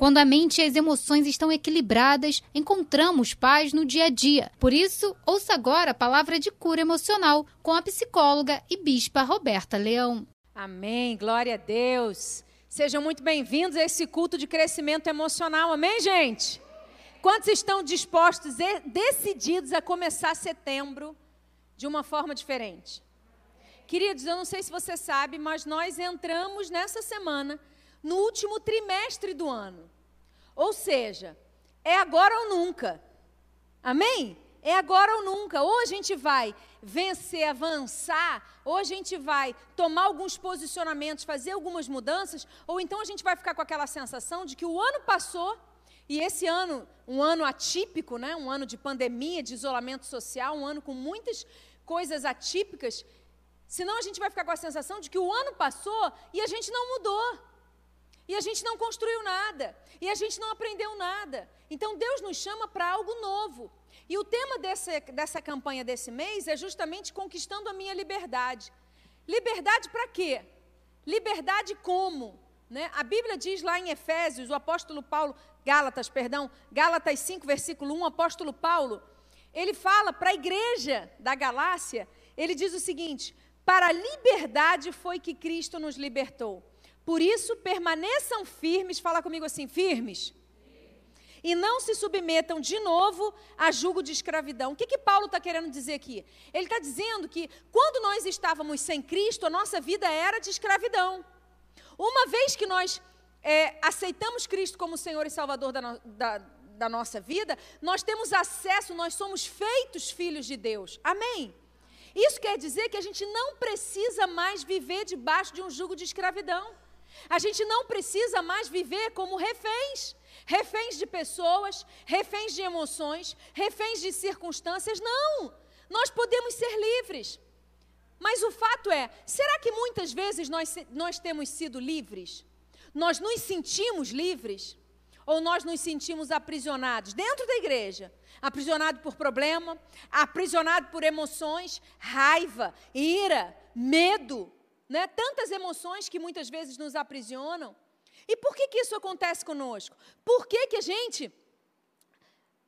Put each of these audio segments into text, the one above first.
Quando a mente e as emoções estão equilibradas, encontramos paz no dia a dia. Por isso, ouça agora a palavra de cura emocional com a psicóloga e bispa Roberta Leão. Amém. Glória a Deus. Sejam muito bem-vindos a esse culto de crescimento emocional. Amém, gente? Quantos estão dispostos e decididos a começar setembro de uma forma diferente? Queridos, eu não sei se você sabe, mas nós entramos nessa semana no último trimestre do ano. Ou seja, é agora ou nunca. Amém? É agora ou nunca. Ou a gente vai vencer, avançar, ou a gente vai tomar alguns posicionamentos, fazer algumas mudanças, ou então a gente vai ficar com aquela sensação de que o ano passou e esse ano, um ano atípico, né? um ano de pandemia, de isolamento social, um ano com muitas coisas atípicas, senão a gente vai ficar com a sensação de que o ano passou e a gente não mudou. E a gente não construiu nada. E a gente não aprendeu nada. Então Deus nos chama para algo novo. E o tema dessa, dessa campanha desse mês é justamente conquistando a minha liberdade. Liberdade para quê? Liberdade como? Né? A Bíblia diz lá em Efésios, o apóstolo Paulo, Gálatas, perdão, Gálatas 5, versículo 1, o apóstolo Paulo, ele fala para a igreja da Galácia, ele diz o seguinte: para a liberdade foi que Cristo nos libertou. Por isso, permaneçam firmes, fala comigo assim, firmes. E não se submetam de novo a julgo de escravidão. O que, que Paulo está querendo dizer aqui? Ele está dizendo que quando nós estávamos sem Cristo, a nossa vida era de escravidão. Uma vez que nós é, aceitamos Cristo como Senhor e Salvador da, da, da nossa vida, nós temos acesso, nós somos feitos filhos de Deus. Amém? Isso quer dizer que a gente não precisa mais viver debaixo de um jugo de escravidão. A gente não precisa mais viver como reféns. Reféns de pessoas, reféns de emoções, reféns de circunstâncias. Não! Nós podemos ser livres. Mas o fato é, será que muitas vezes nós, nós temos sido livres? Nós nos sentimos livres? Ou nós nos sentimos aprisionados dentro da igreja? Aprisionado por problema, aprisionado por emoções, raiva, ira, medo, né? Tantas emoções que muitas vezes nos aprisionam. E por que, que isso acontece conosco? Por que, que a gente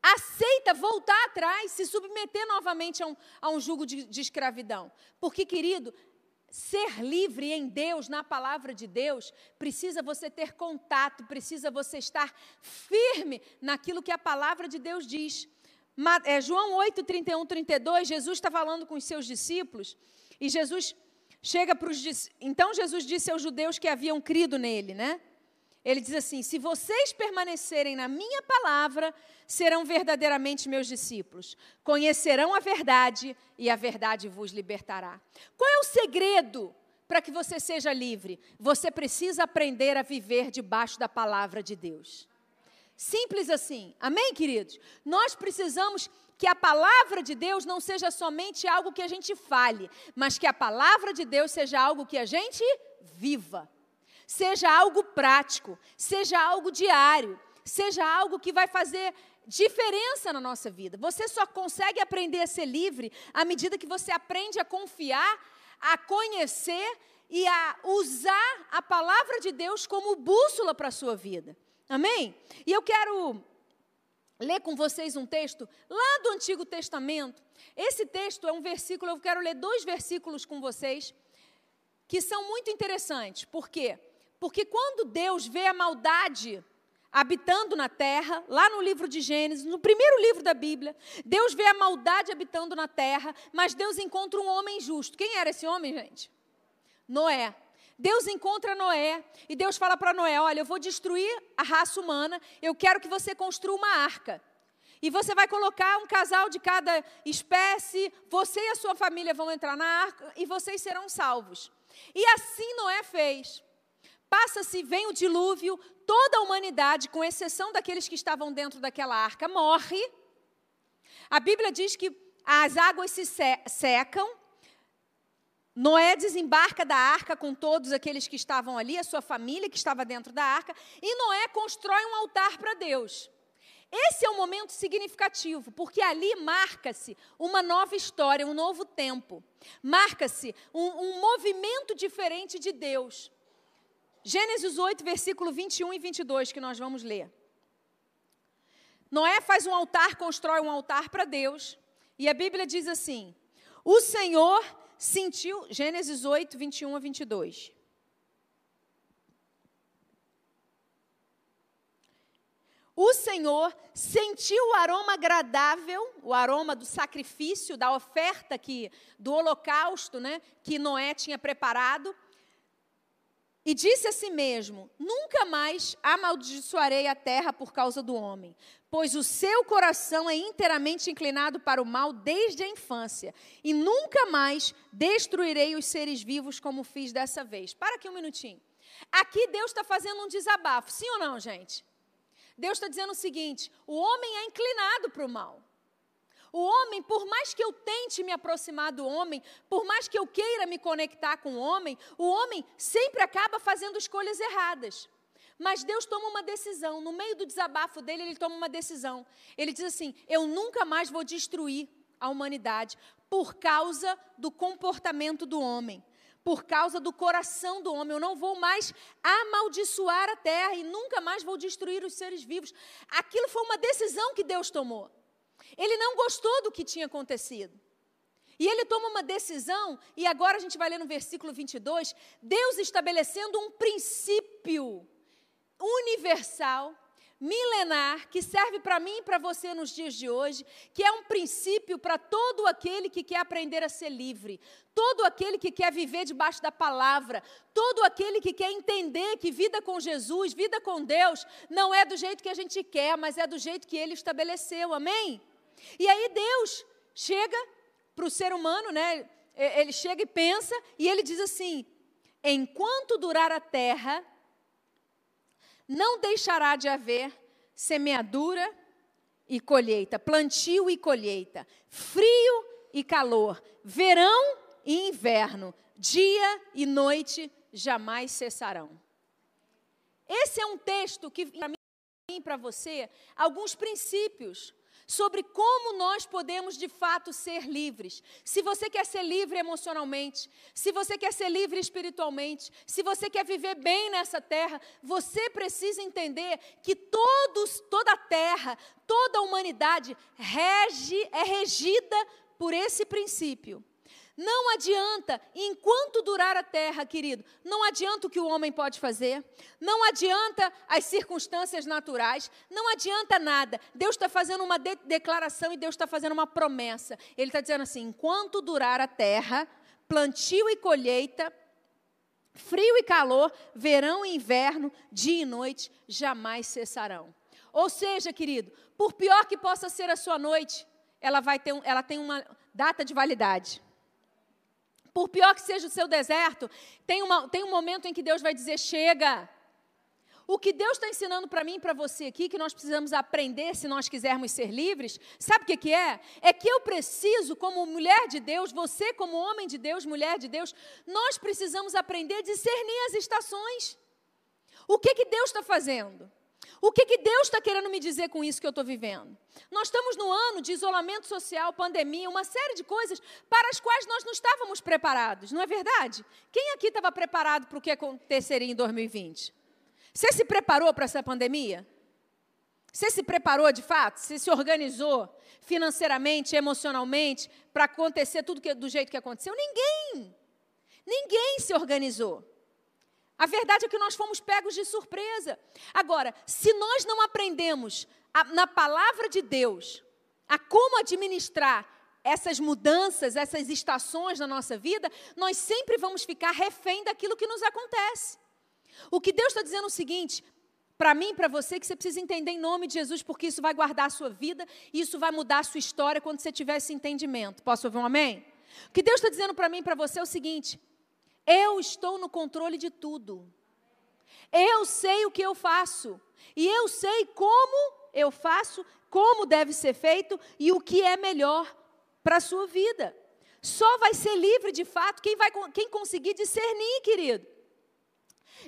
aceita voltar atrás, se submeter novamente a um, a um jugo de, de escravidão? Porque, querido, ser livre em Deus, na palavra de Deus, precisa você ter contato, precisa você estar firme naquilo que a palavra de Deus diz. É, João 8, 31, 32, Jesus está falando com os seus discípulos, e Jesus chega para os. Então Jesus disse aos judeus que haviam crido nele, né? Ele diz assim: Se vocês permanecerem na minha palavra, serão verdadeiramente meus discípulos. Conhecerão a verdade e a verdade vos libertará. Qual é o segredo para que você seja livre? Você precisa aprender a viver debaixo da palavra de Deus. Simples assim. Amém, queridos? Nós precisamos que a palavra de Deus não seja somente algo que a gente fale, mas que a palavra de Deus seja algo que a gente viva seja algo prático, seja algo diário, seja algo que vai fazer diferença na nossa vida. Você só consegue aprender a ser livre à medida que você aprende a confiar, a conhecer e a usar a palavra de Deus como bússola para a sua vida. Amém? E eu quero ler com vocês um texto lá do Antigo Testamento. Esse texto é um versículo, eu quero ler dois versículos com vocês que são muito interessantes. Por quê? Porque quando Deus vê a maldade habitando na terra, lá no livro de Gênesis, no primeiro livro da Bíblia, Deus vê a maldade habitando na terra, mas Deus encontra um homem justo. Quem era esse homem, gente? Noé. Deus encontra Noé e Deus fala para Noé: Olha, eu vou destruir a raça humana, eu quero que você construa uma arca. E você vai colocar um casal de cada espécie, você e a sua família vão entrar na arca e vocês serão salvos. E assim Noé fez. Passa-se, vem o dilúvio, toda a humanidade, com exceção daqueles que estavam dentro daquela arca, morre. A Bíblia diz que as águas se secam. Noé desembarca da arca com todos aqueles que estavam ali, a sua família que estava dentro da arca, e Noé constrói um altar para Deus. Esse é um momento significativo, porque ali marca-se uma nova história, um novo tempo. Marca-se um, um movimento diferente de Deus. Gênesis 8, versículo 21 e 22, que nós vamos ler. Noé faz um altar, constrói um altar para Deus, e a Bíblia diz assim: O Senhor sentiu, Gênesis 8, 21 a 22. O Senhor sentiu o aroma agradável, o aroma do sacrifício, da oferta que do holocausto, né, que Noé tinha preparado, e disse a si mesmo: Nunca mais amaldiçoarei a terra por causa do homem, pois o seu coração é inteiramente inclinado para o mal desde a infância, e nunca mais destruirei os seres vivos como fiz dessa vez. Para aqui um minutinho. Aqui Deus está fazendo um desabafo, sim ou não, gente? Deus está dizendo o seguinte: o homem é inclinado para o mal. O homem, por mais que eu tente me aproximar do homem, por mais que eu queira me conectar com o homem, o homem sempre acaba fazendo escolhas erradas. Mas Deus toma uma decisão, no meio do desabafo dele, ele toma uma decisão. Ele diz assim: Eu nunca mais vou destruir a humanidade por causa do comportamento do homem, por causa do coração do homem. Eu não vou mais amaldiçoar a terra e nunca mais vou destruir os seres vivos. Aquilo foi uma decisão que Deus tomou. Ele não gostou do que tinha acontecido. E ele toma uma decisão, e agora a gente vai ler no versículo 22, Deus estabelecendo um princípio universal, milenar, que serve para mim e para você nos dias de hoje, que é um princípio para todo aquele que quer aprender a ser livre, todo aquele que quer viver debaixo da palavra, todo aquele que quer entender que vida com Jesus, vida com Deus, não é do jeito que a gente quer, mas é do jeito que ele estabeleceu, amém? E aí Deus chega para o ser humano, né? Ele chega e pensa, e ele diz assim: enquanto durar a terra, não deixará de haver semeadura e colheita, plantio e colheita, frio e calor, verão e inverno, dia e noite jamais cessarão. Esse é um texto que, para mim e para você, alguns princípios sobre como nós podemos de fato ser livres. Se você quer ser livre emocionalmente, se você quer ser livre espiritualmente, se você quer viver bem nessa terra, você precisa entender que todos, toda a terra, toda a humanidade rege, é regida por esse princípio. Não adianta, enquanto durar a terra, querido, não adianta o que o homem pode fazer, não adianta as circunstâncias naturais, não adianta nada. Deus está fazendo uma de declaração e Deus está fazendo uma promessa. Ele está dizendo assim: enquanto durar a terra, plantio e colheita, frio e calor, verão e inverno, dia e noite, jamais cessarão. Ou seja, querido, por pior que possa ser a sua noite, ela, vai ter ela tem uma data de validade. Por pior que seja o seu deserto, tem, uma, tem um momento em que Deus vai dizer: chega. O que Deus está ensinando para mim e para você aqui, que nós precisamos aprender se nós quisermos ser livres, sabe o que, que é? É que eu preciso, como mulher de Deus, você, como homem de Deus, mulher de Deus, nós precisamos aprender a discernir as estações. O que, que Deus está fazendo? O que, que Deus está querendo me dizer com isso que eu estou vivendo? Nós estamos no ano de isolamento social, pandemia, uma série de coisas para as quais nós não estávamos preparados, não é verdade? Quem aqui estava preparado para o que aconteceria em 2020? Você se preparou para essa pandemia? Você se preparou de fato? Você se organizou financeiramente, emocionalmente, para acontecer tudo que, do jeito que aconteceu? Ninguém! Ninguém se organizou. A verdade é que nós fomos pegos de surpresa. Agora, se nós não aprendemos a, na palavra de Deus a como administrar essas mudanças, essas estações na nossa vida, nós sempre vamos ficar refém daquilo que nos acontece. O que Deus está dizendo é o seguinte: para mim, para você, que você precisa entender em nome de Jesus, porque isso vai guardar a sua vida, isso vai mudar a sua história quando você tiver esse entendimento. Posso ouvir um amém? O que Deus está dizendo para mim e para você é o seguinte: eu estou no controle de tudo. Eu sei o que eu faço. E eu sei como eu faço, como deve ser feito e o que é melhor para a sua vida. Só vai ser livre de fato quem, vai, quem conseguir discernir, querido.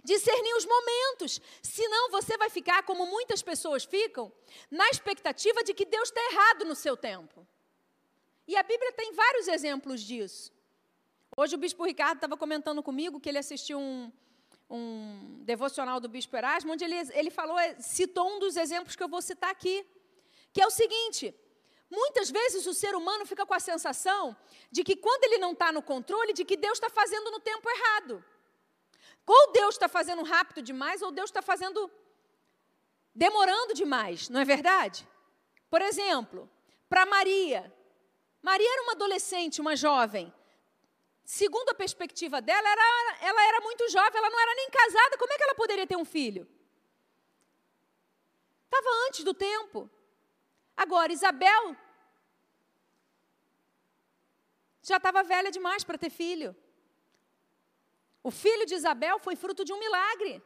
Discernir os momentos. Senão você vai ficar, como muitas pessoas ficam, na expectativa de que Deus está errado no seu tempo. E a Bíblia tem vários exemplos disso. Hoje o bispo Ricardo estava comentando comigo que ele assistiu um, um devocional do Bispo Erasmo, onde ele, ele falou, citou um dos exemplos que eu vou citar aqui, que é o seguinte: muitas vezes o ser humano fica com a sensação de que quando ele não está no controle, de que Deus está fazendo no tempo errado. Ou Deus está fazendo rápido demais, ou Deus está fazendo demorando demais, não é verdade? Por exemplo, para Maria. Maria era uma adolescente, uma jovem. Segundo a perspectiva dela, era, ela era muito jovem, ela não era nem casada, como é que ela poderia ter um filho? Estava antes do tempo. Agora, Isabel já estava velha demais para ter filho. O filho de Isabel foi fruto de um milagre.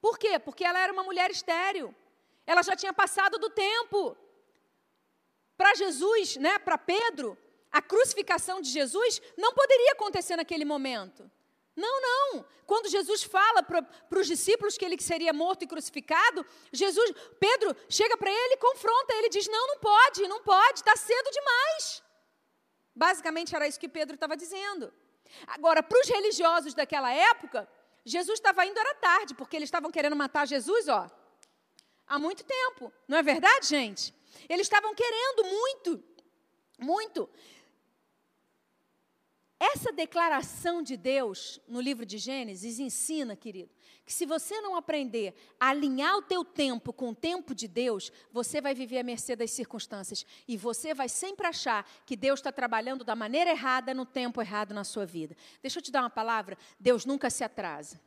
Por quê? Porque ela era uma mulher estéril. Ela já tinha passado do tempo. Para Jesus, né, para Pedro, a crucificação de Jesus não poderia acontecer naquele momento. Não, não. Quando Jesus fala para os discípulos que ele seria morto e crucificado, Jesus, Pedro chega para ele e confronta ele, diz: Não, não pode, não pode, está cedo demais. Basicamente era isso que Pedro estava dizendo. Agora, para os religiosos daquela época, Jesus estava indo, era tarde, porque eles estavam querendo matar Jesus, ó, há muito tempo. Não é verdade, gente? Eles estavam querendo muito, muito. Essa declaração de Deus no livro de Gênesis ensina, querido, que se você não aprender a alinhar o teu tempo com o tempo de Deus, você vai viver à mercê das circunstâncias e você vai sempre achar que Deus está trabalhando da maneira errada no tempo errado na sua vida. Deixa eu te dar uma palavra: Deus nunca se atrasa.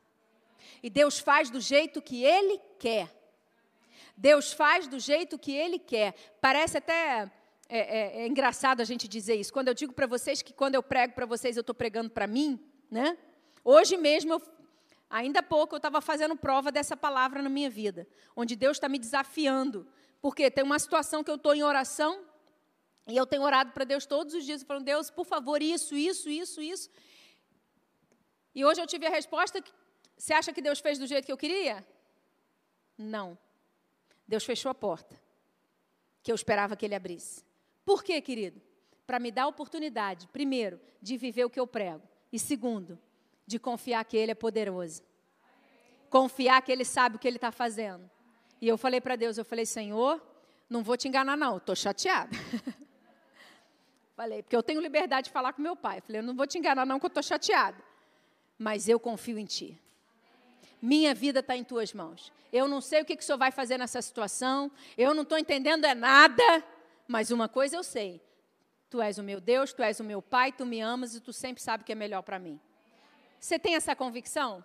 E Deus faz do jeito que Ele quer. Deus faz do jeito que Ele quer. Parece até é, é, é engraçado a gente dizer isso. Quando eu digo para vocês que quando eu prego para vocês, eu estou pregando para mim, né? Hoje mesmo, eu, ainda há pouco, eu estava fazendo prova dessa palavra na minha vida, onde Deus está me desafiando. Porque tem uma situação que eu estou em oração, e eu tenho orado para Deus todos os dias, falando, Deus, por favor, isso, isso, isso, isso. E hoje eu tive a resposta, você acha que Deus fez do jeito que eu queria? Não. Deus fechou a porta, que eu esperava que Ele abrisse. Por quê, querido? Para me dar a oportunidade, primeiro, de viver o que eu prego, e segundo, de confiar que Ele é poderoso. Confiar que Ele sabe o que Ele está fazendo. E eu falei para Deus, eu falei, Senhor, não vou te enganar não, estou chateada. falei, porque eu tenho liberdade de falar com meu pai. Falei, eu não vou te enganar não, que eu estou chateada. Mas eu confio em Ti. Minha vida está em Tuas mãos. Eu não sei o que, que o Senhor vai fazer nessa situação. Eu não estou entendendo é nada. Mas uma coisa eu sei: Tu és o meu Deus, Tu és o meu Pai, Tu me amas e Tu sempre sabe o que é melhor para mim. Você tem essa convicção?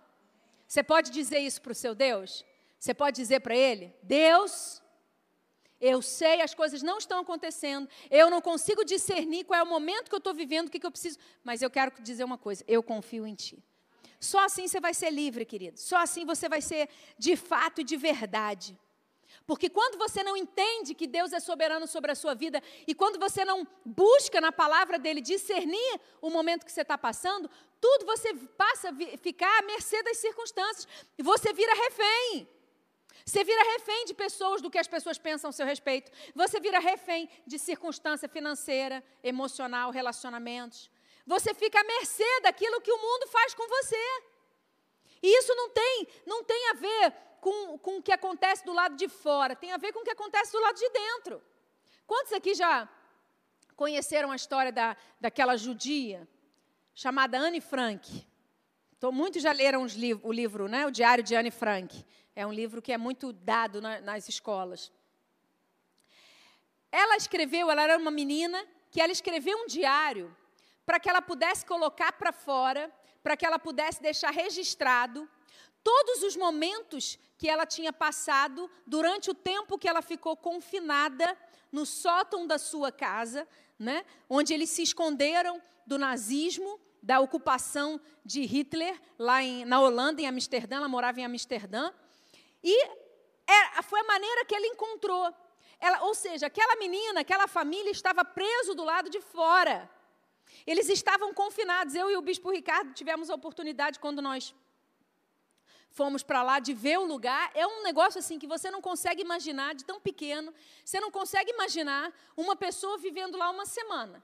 Você pode dizer isso para o seu Deus? Você pode dizer para Ele: Deus, eu sei, as coisas não estão acontecendo, eu não consigo discernir qual é o momento que eu estou vivendo, o que, que eu preciso, mas eu quero dizer uma coisa: eu confio em Ti. Só assim você vai ser livre, querido. Só assim você vai ser de fato e de verdade. Porque quando você não entende que Deus é soberano sobre a sua vida e quando você não busca na palavra dele discernir o momento que você está passando, tudo você passa a ficar à mercê das circunstâncias e você vira refém. Você vira refém de pessoas, do que as pessoas pensam a seu respeito. Você vira refém de circunstância financeira, emocional, relacionamentos. Você fica à mercê daquilo que o mundo faz com você. E isso não tem, não tem a ver com, com o que acontece do lado de fora, tem a ver com o que acontece do lado de dentro. Quantos aqui já conheceram a história da, daquela judia chamada Anne Frank? Muitos já leram o livro, né, o Diário de Anne Frank. É um livro que é muito dado na, nas escolas. Ela escreveu, ela era uma menina que ela escreveu um diário para que ela pudesse colocar para fora, para que ela pudesse deixar registrado todos os momentos que ela tinha passado durante o tempo que ela ficou confinada no sótão da sua casa, né, onde eles se esconderam do nazismo, da ocupação de Hitler lá em, na Holanda, em Amsterdã, ela morava em Amsterdã, e é, foi a maneira que ele encontrou. Ela, ou seja, aquela menina, aquela família estava preso do lado de fora. Eles estavam confinados. Eu e o bispo Ricardo tivemos a oportunidade, quando nós fomos para lá de ver o lugar, é um negócio assim que você não consegue imaginar, de tão pequeno, você não consegue imaginar uma pessoa vivendo lá uma semana.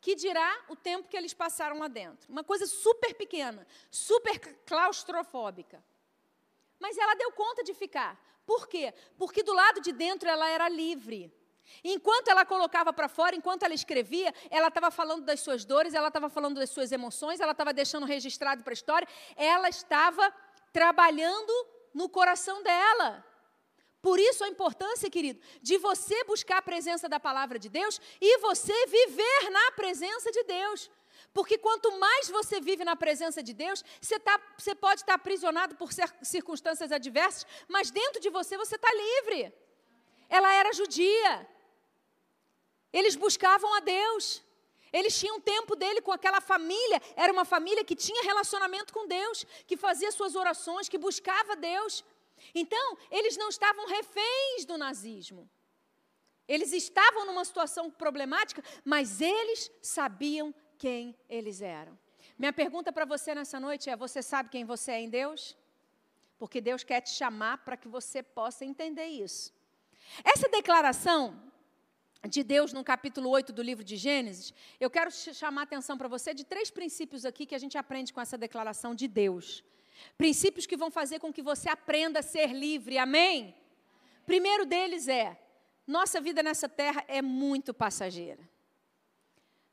que dirá o tempo que eles passaram lá dentro. Uma coisa super pequena, super claustrofóbica. Mas ela deu conta de ficar. Por quê? Porque do lado de dentro ela era livre. Enquanto ela colocava para fora, enquanto ela escrevia, ela estava falando das suas dores, ela estava falando das suas emoções, ela estava deixando registrado para a história, ela estava trabalhando no coração dela. Por isso a importância, querido, de você buscar a presença da palavra de Deus e você viver na presença de Deus. Porque quanto mais você vive na presença de Deus, você, tá, você pode estar aprisionado por circunstâncias adversas, mas dentro de você você está livre. Ela era judia. Eles buscavam a Deus. Eles tinham tempo dele com aquela família. Era uma família que tinha relacionamento com Deus, que fazia suas orações, que buscava Deus. Então, eles não estavam reféns do nazismo. Eles estavam numa situação problemática, mas eles sabiam quem eles eram. Minha pergunta para você nessa noite é: você sabe quem você é em Deus? Porque Deus quer te chamar para que você possa entender isso. Essa declaração de Deus no capítulo 8 do livro de Gênesis, eu quero chamar a atenção para você de três princípios aqui que a gente aprende com essa declaração de Deus. Princípios que vão fazer com que você aprenda a ser livre. Amém? Primeiro deles é: nossa vida nessa terra é muito passageira.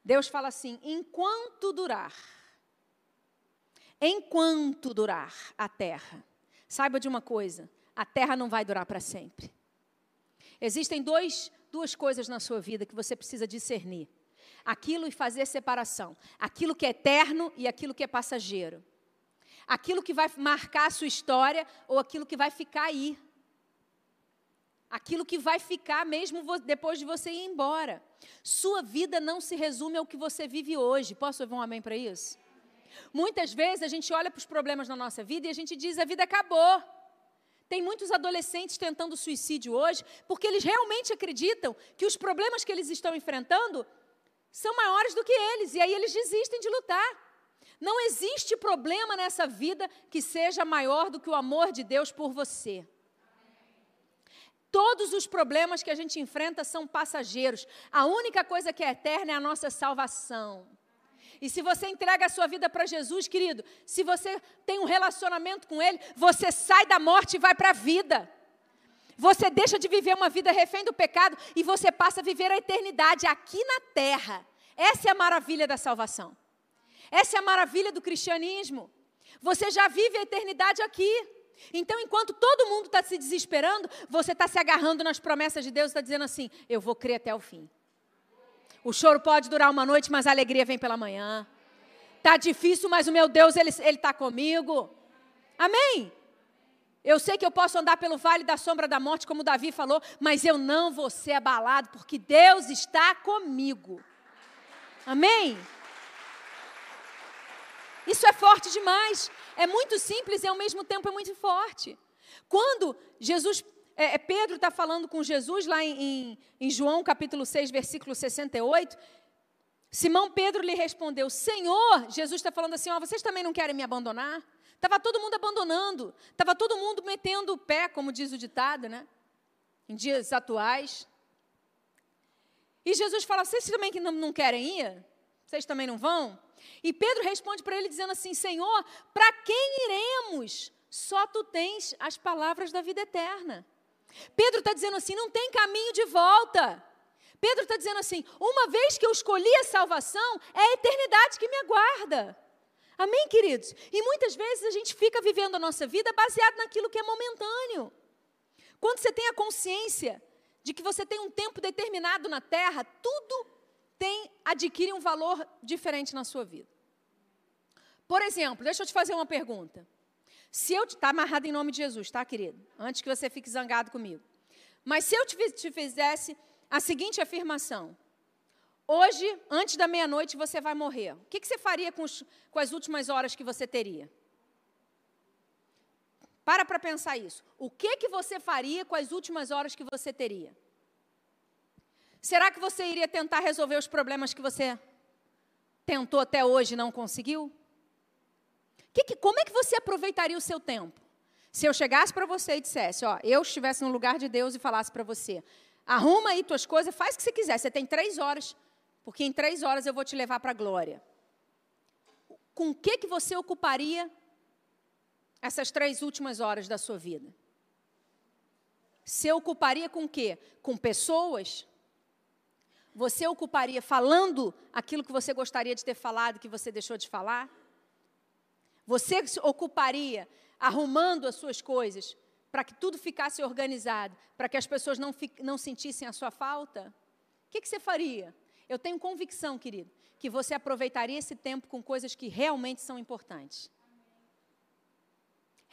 Deus fala assim: enquanto durar, enquanto durar a terra, saiba de uma coisa: a terra não vai durar para sempre. Existem dois, duas coisas na sua vida que você precisa discernir: aquilo e fazer separação, aquilo que é eterno e aquilo que é passageiro aquilo que vai marcar a sua história ou aquilo que vai ficar aí. Aquilo que vai ficar mesmo depois de você ir embora. Sua vida não se resume ao que você vive hoje. Posso ouvir um amém para isso? Muitas vezes a gente olha para os problemas na nossa vida e a gente diz: a vida acabou. Tem muitos adolescentes tentando suicídio hoje porque eles realmente acreditam que os problemas que eles estão enfrentando são maiores do que eles e aí eles desistem de lutar. Não existe problema nessa vida que seja maior do que o amor de Deus por você. Todos os problemas que a gente enfrenta são passageiros. A única coisa que é eterna é a nossa salvação. E se você entrega a sua vida para Jesus, querido, se você tem um relacionamento com Ele, você sai da morte e vai para a vida. Você deixa de viver uma vida refém do pecado e você passa a viver a eternidade aqui na terra. Essa é a maravilha da salvação. Essa é a maravilha do cristianismo. Você já vive a eternidade aqui. Então, enquanto todo mundo está se desesperando, você está se agarrando nas promessas de Deus e está dizendo assim: Eu vou crer até o fim. O choro pode durar uma noite, mas a alegria vem pela manhã. Está difícil, mas o meu Deus, Ele está comigo. Amém? Eu sei que eu posso andar pelo vale da sombra da morte, como Davi falou, mas eu não vou ser abalado, porque Deus está comigo. Amém? Isso é forte demais. É muito simples e ao mesmo tempo é muito forte. Quando Jesus, é, é Pedro está falando com Jesus lá em, em, em João capítulo 6, versículo 68, Simão Pedro lhe respondeu: Senhor, Jesus está falando assim: ó, vocês também não querem me abandonar? Estava todo mundo abandonando, estava todo mundo metendo o pé, como diz o ditado, né? Em dias atuais. E Jesus fala: vocês também que não, não querem ir? Vocês também não vão? E Pedro responde para ele dizendo assim: Senhor, para quem iremos? Só tu tens as palavras da vida eterna. Pedro está dizendo assim: não tem caminho de volta. Pedro está dizendo assim: uma vez que eu escolhi a salvação, é a eternidade que me aguarda. Amém, queridos? E muitas vezes a gente fica vivendo a nossa vida baseado naquilo que é momentâneo. Quando você tem a consciência de que você tem um tempo determinado na terra, tudo tem adquire um valor diferente na sua vida. Por exemplo, deixa eu te fazer uma pergunta. Se eu está amarrado em nome de Jesus, tá, querido? Antes que você fique zangado comigo. Mas se eu te, te fizesse a seguinte afirmação: hoje, antes da meia-noite, você vai morrer. O que, que você faria com, os, com as últimas horas que você teria? Para para pensar isso. O que que você faria com as últimas horas que você teria? Será que você iria tentar resolver os problemas que você tentou até hoje e não conseguiu? Que, que, como é que você aproveitaria o seu tempo? Se eu chegasse para você e dissesse, ó, eu estivesse no lugar de Deus e falasse para você, arruma aí tuas coisas, faz o que você quiser, você tem três horas porque em três horas eu vou te levar para a glória. Com o que, que você ocuparia essas três últimas horas da sua vida? Você ocuparia com o quê? Com pessoas? Você ocuparia falando aquilo que você gostaria de ter falado que você deixou de falar? Você ocuparia arrumando as suas coisas para que tudo ficasse organizado, para que as pessoas não, não sentissem a sua falta? O que, que você faria? Eu tenho convicção, querido, que você aproveitaria esse tempo com coisas que realmente são importantes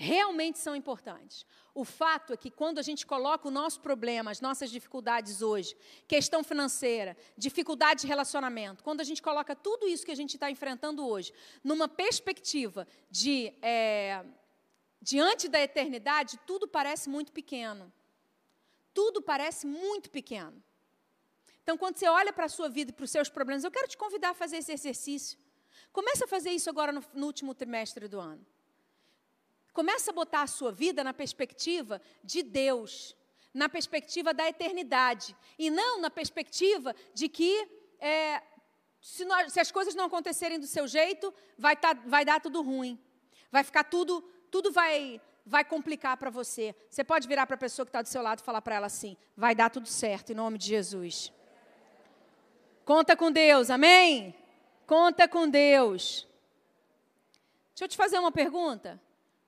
realmente são importantes. O fato é que quando a gente coloca o nosso problema, as nossas dificuldades hoje, questão financeira, dificuldade de relacionamento, quando a gente coloca tudo isso que a gente está enfrentando hoje, numa perspectiva de é, diante da eternidade, tudo parece muito pequeno. Tudo parece muito pequeno. Então, quando você olha para a sua vida e para os seus problemas, eu quero te convidar a fazer esse exercício. Comece a fazer isso agora no, no último trimestre do ano. Comece a botar a sua vida na perspectiva de Deus, na perspectiva da eternidade, e não na perspectiva de que é, se, nós, se, as coisas não acontecerem do seu jeito, vai, tá, vai dar tudo ruim, vai ficar tudo, tudo vai, vai complicar para você. Você pode virar para a pessoa que está do seu lado e falar para ela assim: vai dar tudo certo, em nome de Jesus. Conta com Deus, amém? Conta com Deus. Deixa eu te fazer uma pergunta.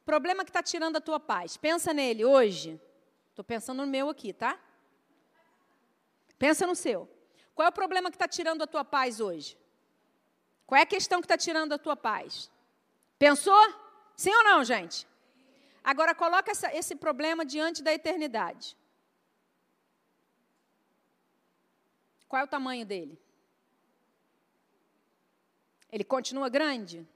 Problema que está tirando a tua paz. Pensa nele hoje. Estou pensando no meu aqui, tá? Pensa no seu. Qual é o problema que está tirando a tua paz hoje? Qual é a questão que está tirando a tua paz? Pensou? Sim ou não, gente? Agora coloca essa, esse problema diante da eternidade. Qual é o tamanho dele? Ele continua grande?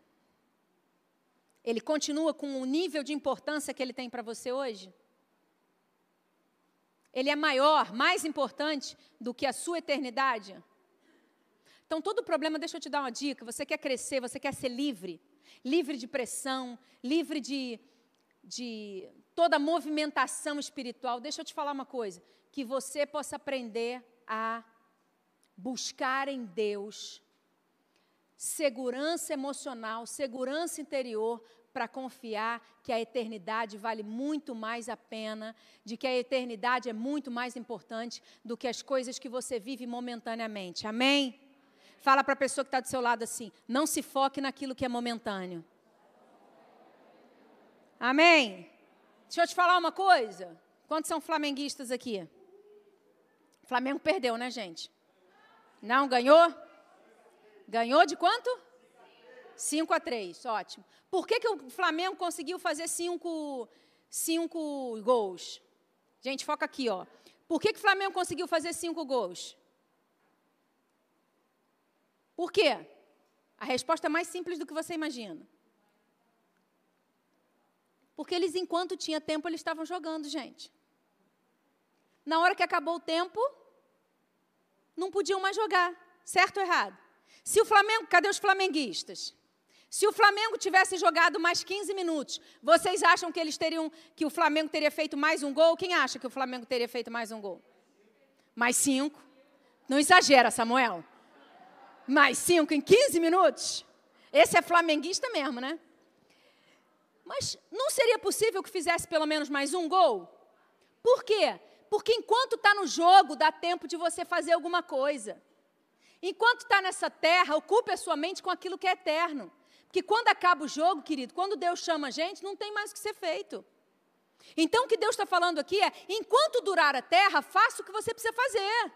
Ele continua com o nível de importância que ele tem para você hoje? Ele é maior, mais importante do que a sua eternidade? Então, todo problema, deixa eu te dar uma dica: você quer crescer, você quer ser livre, livre de pressão, livre de, de toda movimentação espiritual. Deixa eu te falar uma coisa: que você possa aprender a buscar em Deus segurança emocional, segurança interior para confiar que a eternidade vale muito mais a pena, de que a eternidade é muito mais importante do que as coisas que você vive momentaneamente. Amém? Fala para a pessoa que está do seu lado assim: não se foque naquilo que é momentâneo. Amém? Deixa eu te falar uma coisa. Quantos são flamenguistas aqui? O Flamengo perdeu, né, gente? Não ganhou? Ganhou de quanto? 5 a 3, ótimo. Por que, que o Flamengo conseguiu fazer cinco, cinco gols? Gente, foca aqui, ó. Por que, que o Flamengo conseguiu fazer cinco gols? Por quê? A resposta é mais simples do que você imagina. Porque eles, enquanto tinha tempo, eles estavam jogando, gente. Na hora que acabou o tempo, não podiam mais jogar. Certo ou errado? Se o Flamengo, cadê os flamenguistas? Se o Flamengo tivesse jogado mais 15 minutos, vocês acham que eles teriam que o Flamengo teria feito mais um gol? Quem acha que o Flamengo teria feito mais um gol? Mais cinco. Não exagera, Samuel. Mais cinco em 15 minutos? Esse é flamenguista mesmo, né? Mas não seria possível que fizesse pelo menos mais um gol? Por quê? Porque enquanto está no jogo, dá tempo de você fazer alguma coisa. Enquanto está nessa terra, ocupe a sua mente com aquilo que é eterno. Porque quando acaba o jogo, querido, quando Deus chama a gente, não tem mais o que ser feito. Então, o que Deus está falando aqui é: enquanto durar a terra, faça o que você precisa fazer.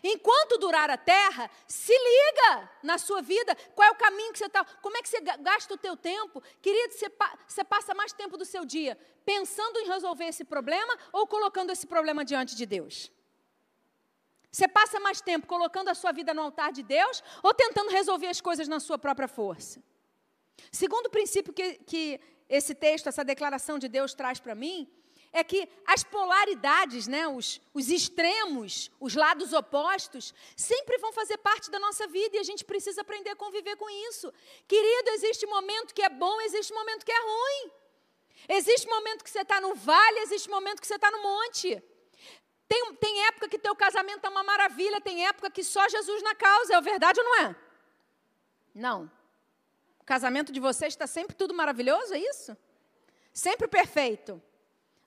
Enquanto durar a terra, se liga na sua vida, qual é o caminho que você está, como é que você gasta o teu tempo. Querido, você, você passa mais tempo do seu dia pensando em resolver esse problema ou colocando esse problema diante de Deus? Você passa mais tempo colocando a sua vida no altar de Deus ou tentando resolver as coisas na sua própria força? Segundo princípio que, que esse texto, essa declaração de Deus traz para mim, é que as polaridades, né, os, os extremos, os lados opostos, sempre vão fazer parte da nossa vida e a gente precisa aprender a conviver com isso. Querido, existe momento que é bom, existe momento que é ruim. Existe momento que você está no vale, existe momento que você está no monte. Tem, tem época que teu casamento é uma maravilha, tem época que só Jesus na causa, é verdade ou não é? Não. O casamento de vocês está sempre tudo maravilhoso, é isso? Sempre perfeito.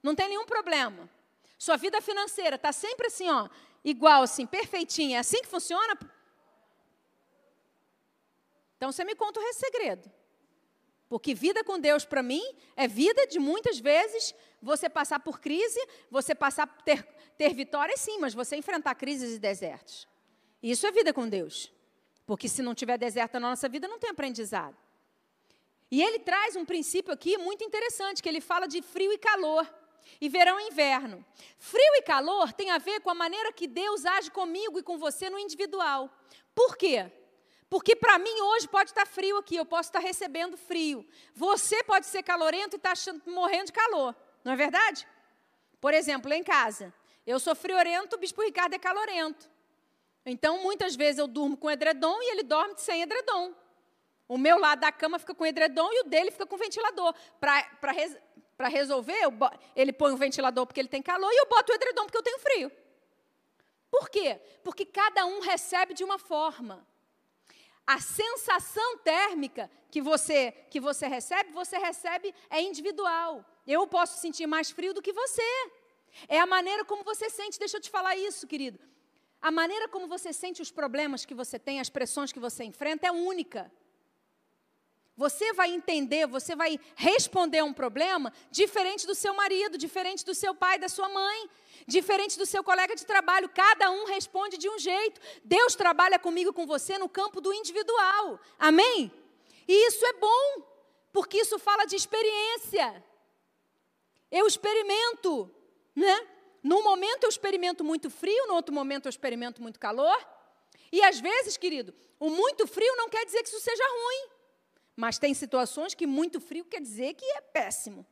Não tem nenhum problema. Sua vida financeira está sempre assim, ó, igual assim, perfeitinha. É assim que funciona? Então você me conta o segredo. Porque vida com Deus para mim é vida de muitas vezes você passar por crise, você passar por ter, ter vitória sim, mas você enfrentar crises e desertos. Isso é vida com Deus. Porque se não tiver deserto na nossa vida, não tem aprendizado. E ele traz um princípio aqui muito interessante, que ele fala de frio e calor, e verão e inverno. Frio e calor tem a ver com a maneira que Deus age comigo e com você no individual. Por quê? Porque para mim hoje pode estar frio aqui, eu posso estar recebendo frio. Você pode ser calorento e estar tá morrendo de calor, não é verdade? Por exemplo, em casa, eu sou friorento, o bispo Ricardo é calorento. Então, muitas vezes eu durmo com edredom e ele dorme sem edredom. O meu lado da cama fica com edredom e o dele fica com ventilador. Para res, resolver, ele põe o ventilador porque ele tem calor e eu boto o edredom porque eu tenho frio. Por quê? Porque cada um recebe de uma forma. A sensação térmica que você que você recebe, você recebe é individual. Eu posso sentir mais frio do que você. É a maneira como você sente. Deixa eu te falar isso, querido. A maneira como você sente os problemas que você tem, as pressões que você enfrenta é única. Você vai entender, você vai responder a um problema diferente do seu marido, diferente do seu pai, da sua mãe, diferente do seu colega de trabalho. Cada um responde de um jeito. Deus trabalha comigo, com você, no campo do individual. Amém? E isso é bom, porque isso fala de experiência. Eu experimento, né? Num momento eu experimento muito frio, no outro momento eu experimento muito calor. E às vezes, querido, o muito frio não quer dizer que isso seja ruim. Mas tem situações que muito frio quer dizer que é péssimo.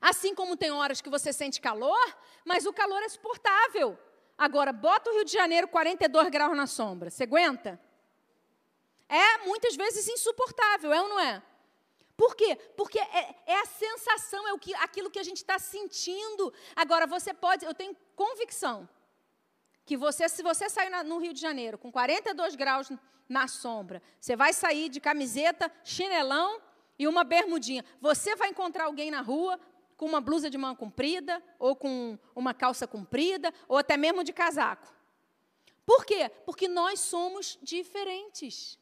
Assim como tem horas que você sente calor, mas o calor é suportável. Agora, bota o Rio de Janeiro 42 graus na sombra. Você aguenta? É muitas vezes insuportável, é ou não é? Por quê? Porque é, é a sensação, é o que, aquilo que a gente está sentindo. Agora, você pode, eu tenho convicção, que você, se você sair na, no Rio de Janeiro com 42 graus na sombra. Você vai sair de camiseta, chinelão e uma bermudinha. Você vai encontrar alguém na rua com uma blusa de manga comprida, ou com uma calça comprida, ou até mesmo de casaco. Por quê? Porque nós somos diferentes.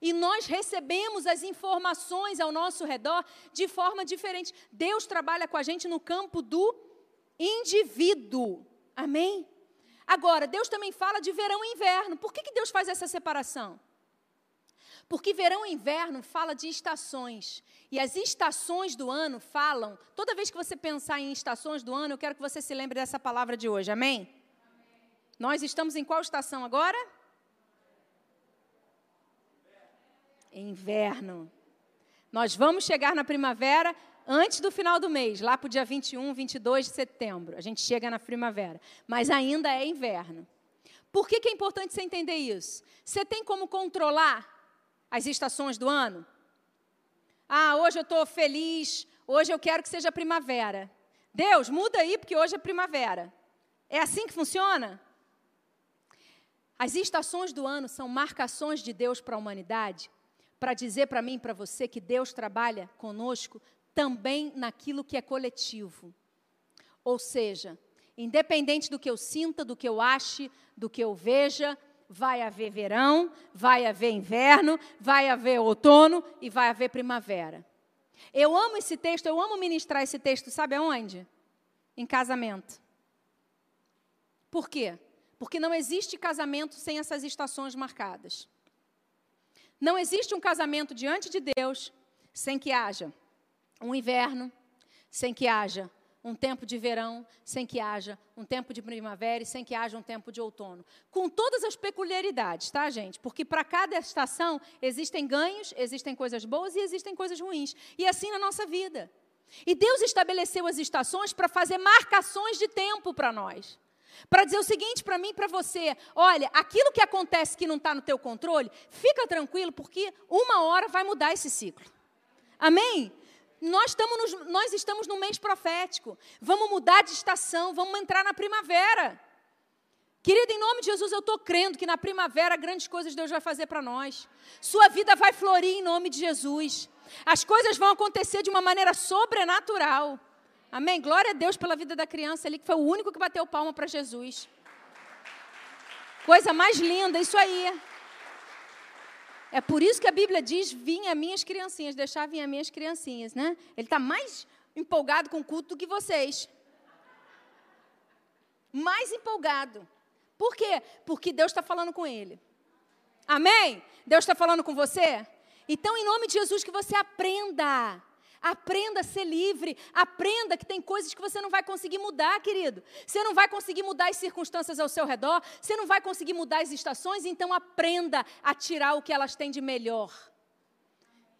E nós recebemos as informações ao nosso redor de forma diferente. Deus trabalha com a gente no campo do indivíduo. Amém? Agora, Deus também fala de verão e inverno. Por que, que Deus faz essa separação? Porque verão e inverno fala de estações. E as estações do ano falam. Toda vez que você pensar em estações do ano, eu quero que você se lembre dessa palavra de hoje. Amém? Amém. Nós estamos em qual estação agora? Inverno. Nós vamos chegar na primavera antes do final do mês, lá para o dia 21, 22 de setembro. A gente chega na primavera. Mas ainda é inverno. Por que, que é importante você entender isso? Você tem como controlar as estações do ano? Ah, hoje eu estou feliz, hoje eu quero que seja primavera. Deus, muda aí, porque hoje é primavera. É assim que funciona? As estações do ano são marcações de Deus para a humanidade, para dizer para mim para você que Deus trabalha conosco também naquilo que é coletivo. Ou seja, independente do que eu sinta, do que eu ache, do que eu veja, vai haver verão, vai haver inverno, vai haver outono e vai haver primavera. Eu amo esse texto, eu amo ministrar esse texto, sabe aonde? Em casamento. Por quê? Porque não existe casamento sem essas estações marcadas. Não existe um casamento diante de Deus sem que haja um inverno sem que haja um tempo de verão, sem que haja um tempo de primavera e sem que haja um tempo de outono. Com todas as peculiaridades, tá, gente? Porque para cada estação existem ganhos, existem coisas boas e existem coisas ruins. E assim na nossa vida. E Deus estabeleceu as estações para fazer marcações de tempo para nós. Para dizer o seguinte para mim e para você: olha, aquilo que acontece que não está no teu controle, fica tranquilo, porque uma hora vai mudar esse ciclo. Amém? Nós estamos, nos, nós estamos no mês profético. Vamos mudar de estação, vamos entrar na primavera. Querido, em nome de Jesus, eu estou crendo que na primavera grandes coisas Deus vai fazer para nós. Sua vida vai florir em nome de Jesus. As coisas vão acontecer de uma maneira sobrenatural. Amém? Glória a Deus pela vida da criança ali, que foi o único que bateu palma para Jesus. Coisa mais linda, isso aí. É por isso que a Bíblia diz: vinha minhas criancinhas, deixar vir minhas criancinhas, né? Ele está mais empolgado com o culto do que vocês. Mais empolgado. Por quê? Porque Deus está falando com ele. Amém? Deus está falando com você? Então, em nome de Jesus, que você aprenda Aprenda a ser livre. Aprenda que tem coisas que você não vai conseguir mudar, querido. Você não vai conseguir mudar as circunstâncias ao seu redor. Você não vai conseguir mudar as estações. Então, aprenda a tirar o que elas têm de melhor.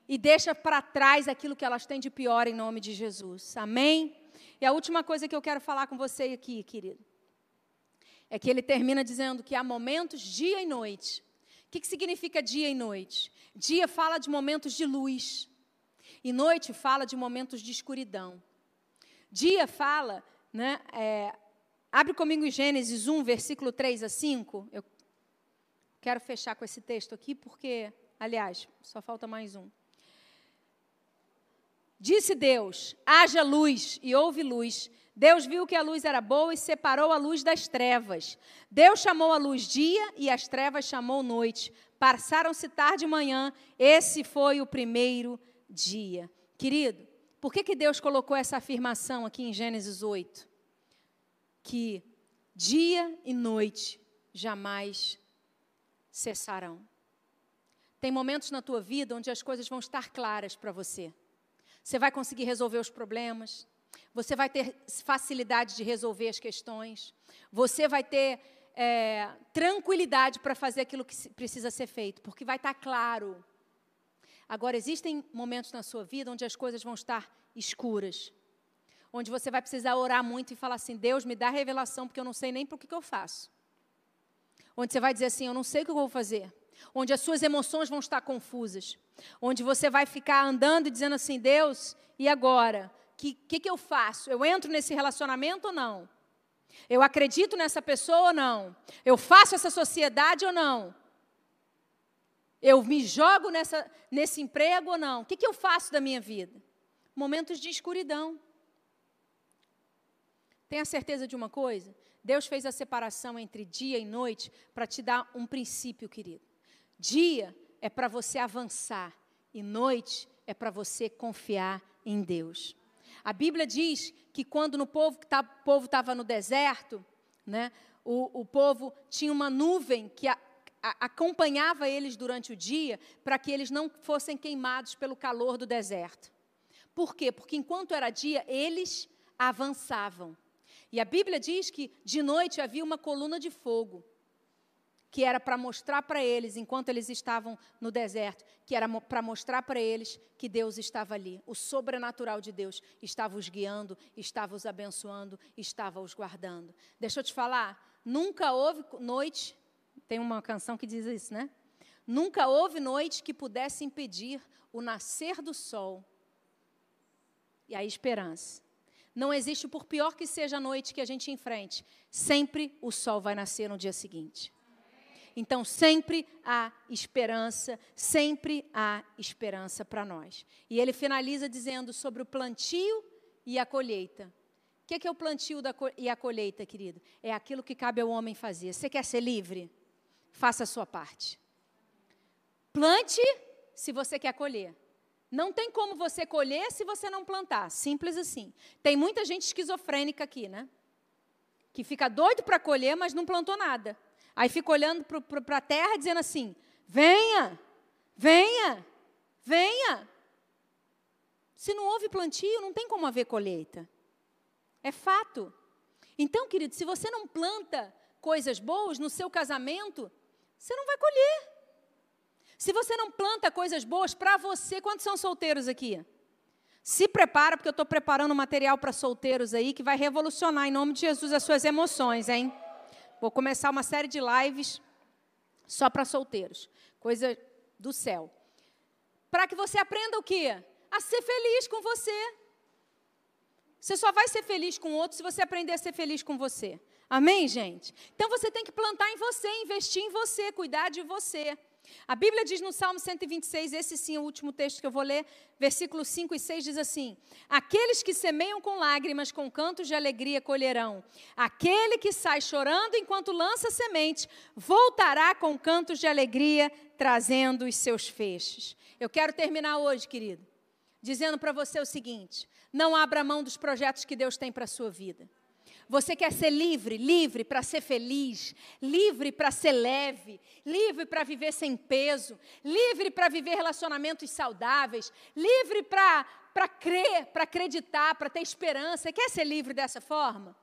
E deixa para trás aquilo que elas têm de pior em nome de Jesus. Amém? E a última coisa que eu quero falar com você aqui, querido, é que ele termina dizendo que há momentos, dia e noite. O que, que significa dia e noite? Dia fala de momentos de luz. E noite fala de momentos de escuridão. Dia fala, né, é, abre comigo em Gênesis 1, versículo 3 a 5. Eu quero fechar com esse texto aqui, porque, aliás, só falta mais um. Disse Deus: haja luz, e houve luz. Deus viu que a luz era boa e separou a luz das trevas. Deus chamou a luz dia e as trevas chamou noite. Passaram-se tarde e manhã. Esse foi o primeiro dia. Querido, por que, que Deus colocou essa afirmação aqui em Gênesis 8? Que dia e noite jamais cessarão. Tem momentos na tua vida onde as coisas vão estar claras para você. Você vai conseguir resolver os problemas, você vai ter facilidade de resolver as questões, você vai ter é, tranquilidade para fazer aquilo que precisa ser feito, porque vai estar claro. Agora, existem momentos na sua vida onde as coisas vão estar escuras. Onde você vai precisar orar muito e falar assim: Deus, me dá revelação, porque eu não sei nem para o que eu faço. Onde você vai dizer assim: Eu não sei o que eu vou fazer. Onde as suas emoções vão estar confusas. Onde você vai ficar andando e dizendo assim: Deus, e agora? O que, que, que eu faço? Eu entro nesse relacionamento ou não? Eu acredito nessa pessoa ou não? Eu faço essa sociedade ou não? Eu me jogo nessa, nesse emprego ou não? O que, que eu faço da minha vida? Momentos de escuridão. Tenha certeza de uma coisa? Deus fez a separação entre dia e noite para te dar um princípio, querido. Dia é para você avançar e noite é para você confiar em Deus. A Bíblia diz que quando no povo tá, o povo estava no deserto, né, o, o povo tinha uma nuvem que a, acompanhava eles durante o dia para que eles não fossem queimados pelo calor do deserto. Por quê? Porque enquanto era dia, eles avançavam. E a Bíblia diz que de noite havia uma coluna de fogo, que era para mostrar para eles, enquanto eles estavam no deserto, que era para mostrar para eles que Deus estava ali. O sobrenatural de Deus estava os guiando, estava os abençoando, estava os guardando. Deixa eu te falar, nunca houve noite tem uma canção que diz isso, né? Nunca houve noite que pudesse impedir o nascer do sol e a esperança. Não existe, por pior que seja a noite que a gente enfrente, sempre o sol vai nascer no dia seguinte. Então, sempre há esperança, sempre há esperança para nós. E ele finaliza dizendo sobre o plantio e a colheita. O que é, o plantio e a colheita, querido? É aquilo que cabe ao homem fazer. Você quer ser livre? Faça a sua parte. Plante se você quer colher. Não tem como você colher se você não plantar. Simples assim. Tem muita gente esquizofrênica aqui, né? Que fica doido para colher, mas não plantou nada. Aí fica olhando para a terra dizendo assim: venha, venha, venha. Se não houve plantio, não tem como haver colheita. É fato. Então, querido, se você não planta coisas boas no seu casamento, você não vai colher. Se você não planta coisas boas para você, quantos são solteiros aqui? Se prepara, porque eu estou preparando material para solteiros aí que vai revolucionar em nome de Jesus as suas emoções, hein? Vou começar uma série de lives só para solteiros. Coisa do céu. Para que você aprenda o quê? a ser feliz com você. Você só vai ser feliz com outro se você aprender a ser feliz com você. Amém, gente? Então você tem que plantar em você, investir em você, cuidar de você. A Bíblia diz no Salmo 126, esse sim é o último texto que eu vou ler, versículos 5 e 6 diz assim: Aqueles que semeiam com lágrimas, com cantos de alegria colherão. Aquele que sai chorando enquanto lança semente, voltará com cantos de alegria, trazendo os seus feixes. Eu quero terminar hoje, querido, dizendo para você o seguinte: não abra mão dos projetos que Deus tem para a sua vida. Você quer ser livre, livre para ser feliz, livre para ser leve, livre para viver sem peso, livre para viver relacionamentos saudáveis, livre para crer, para acreditar, para ter esperança. Quer ser livre dessa forma?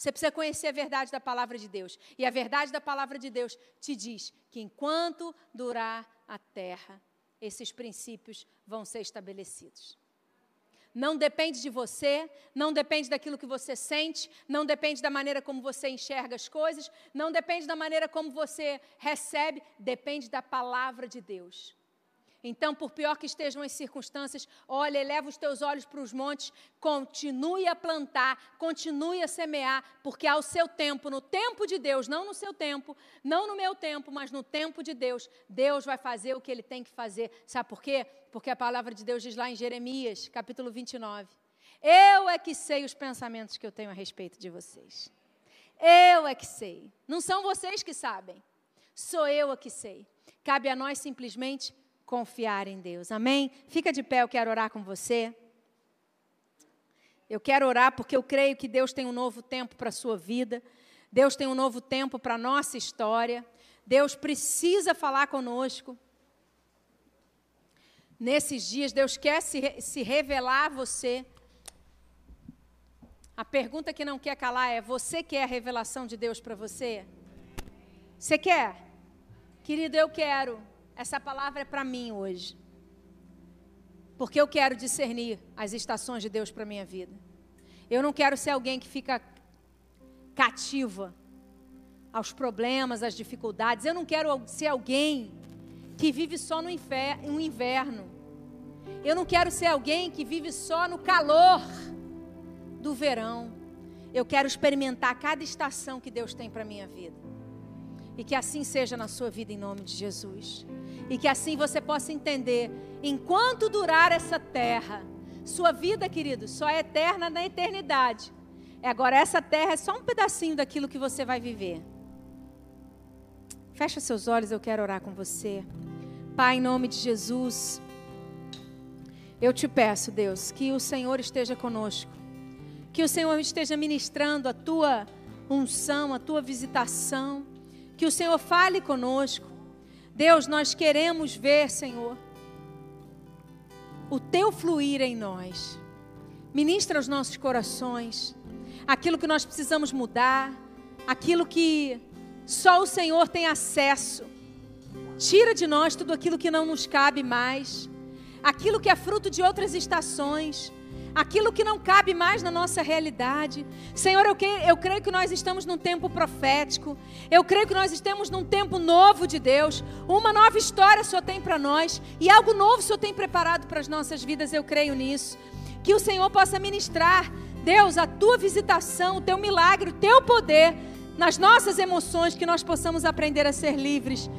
Você precisa conhecer a verdade da palavra de Deus. E a verdade da palavra de Deus te diz que enquanto durar a terra, esses princípios vão ser estabelecidos. Não depende de você, não depende daquilo que você sente, não depende da maneira como você enxerga as coisas, não depende da maneira como você recebe, depende da palavra de Deus. Então, por pior que estejam as circunstâncias, olha, eleva os teus olhos para os montes, continue a plantar, continue a semear, porque ao seu tempo, no tempo de Deus, não no seu tempo, não no meu tempo, mas no tempo de Deus, Deus vai fazer o que ele tem que fazer. Sabe por quê? Porque a palavra de Deus diz lá em Jeremias, capítulo 29. Eu é que sei os pensamentos que eu tenho a respeito de vocês. Eu é que sei. Não são vocês que sabem. Sou eu a que sei. Cabe a nós simplesmente confiar em Deus. Amém? Fica de pé, eu quero orar com você. Eu quero orar porque eu creio que Deus tem um novo tempo para a sua vida. Deus tem um novo tempo para a nossa história. Deus precisa falar conosco. Nesses dias, Deus quer se, se revelar a você. A pergunta que não quer calar é: você quer a revelação de Deus para você? Você quer? Querido, eu quero. Essa palavra é para mim hoje. Porque eu quero discernir as estações de Deus para minha vida. Eu não quero ser alguém que fica cativa aos problemas, às dificuldades. Eu não quero ser alguém que vive só no inverno. Eu não quero ser alguém que vive só no calor do verão. Eu quero experimentar cada estação que Deus tem para minha vida. E que assim seja na sua vida, em nome de Jesus. E que assim você possa entender, enquanto durar essa terra, sua vida, querido, só é eterna na eternidade. É agora essa terra é só um pedacinho daquilo que você vai viver. Fecha seus olhos, eu quero orar com você. Pai, em nome de Jesus, eu te peço, Deus, que o Senhor esteja conosco. Que o Senhor esteja ministrando a tua unção, a tua visitação. Que o Senhor fale conosco. Deus, nós queremos ver, Senhor, o teu fluir em nós. Ministra os nossos corações, aquilo que nós precisamos mudar, aquilo que só o Senhor tem acesso. Tira de nós tudo aquilo que não nos cabe mais, aquilo que é fruto de outras estações aquilo que não cabe mais na nossa realidade. Senhor, eu, que, eu creio que nós estamos num tempo profético, eu creio que nós estamos num tempo novo de Deus, uma nova história Senhor tem para nós e algo novo Senhor tem preparado para as nossas vidas, eu creio nisso. Que o Senhor possa ministrar, Deus, a tua visitação, o teu milagre, o teu poder nas nossas emoções, que nós possamos aprender a ser livres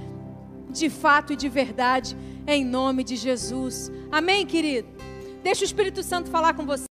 de fato e de verdade, em nome de Jesus. Amém, querido? Deixa o Espírito Santo falar com você.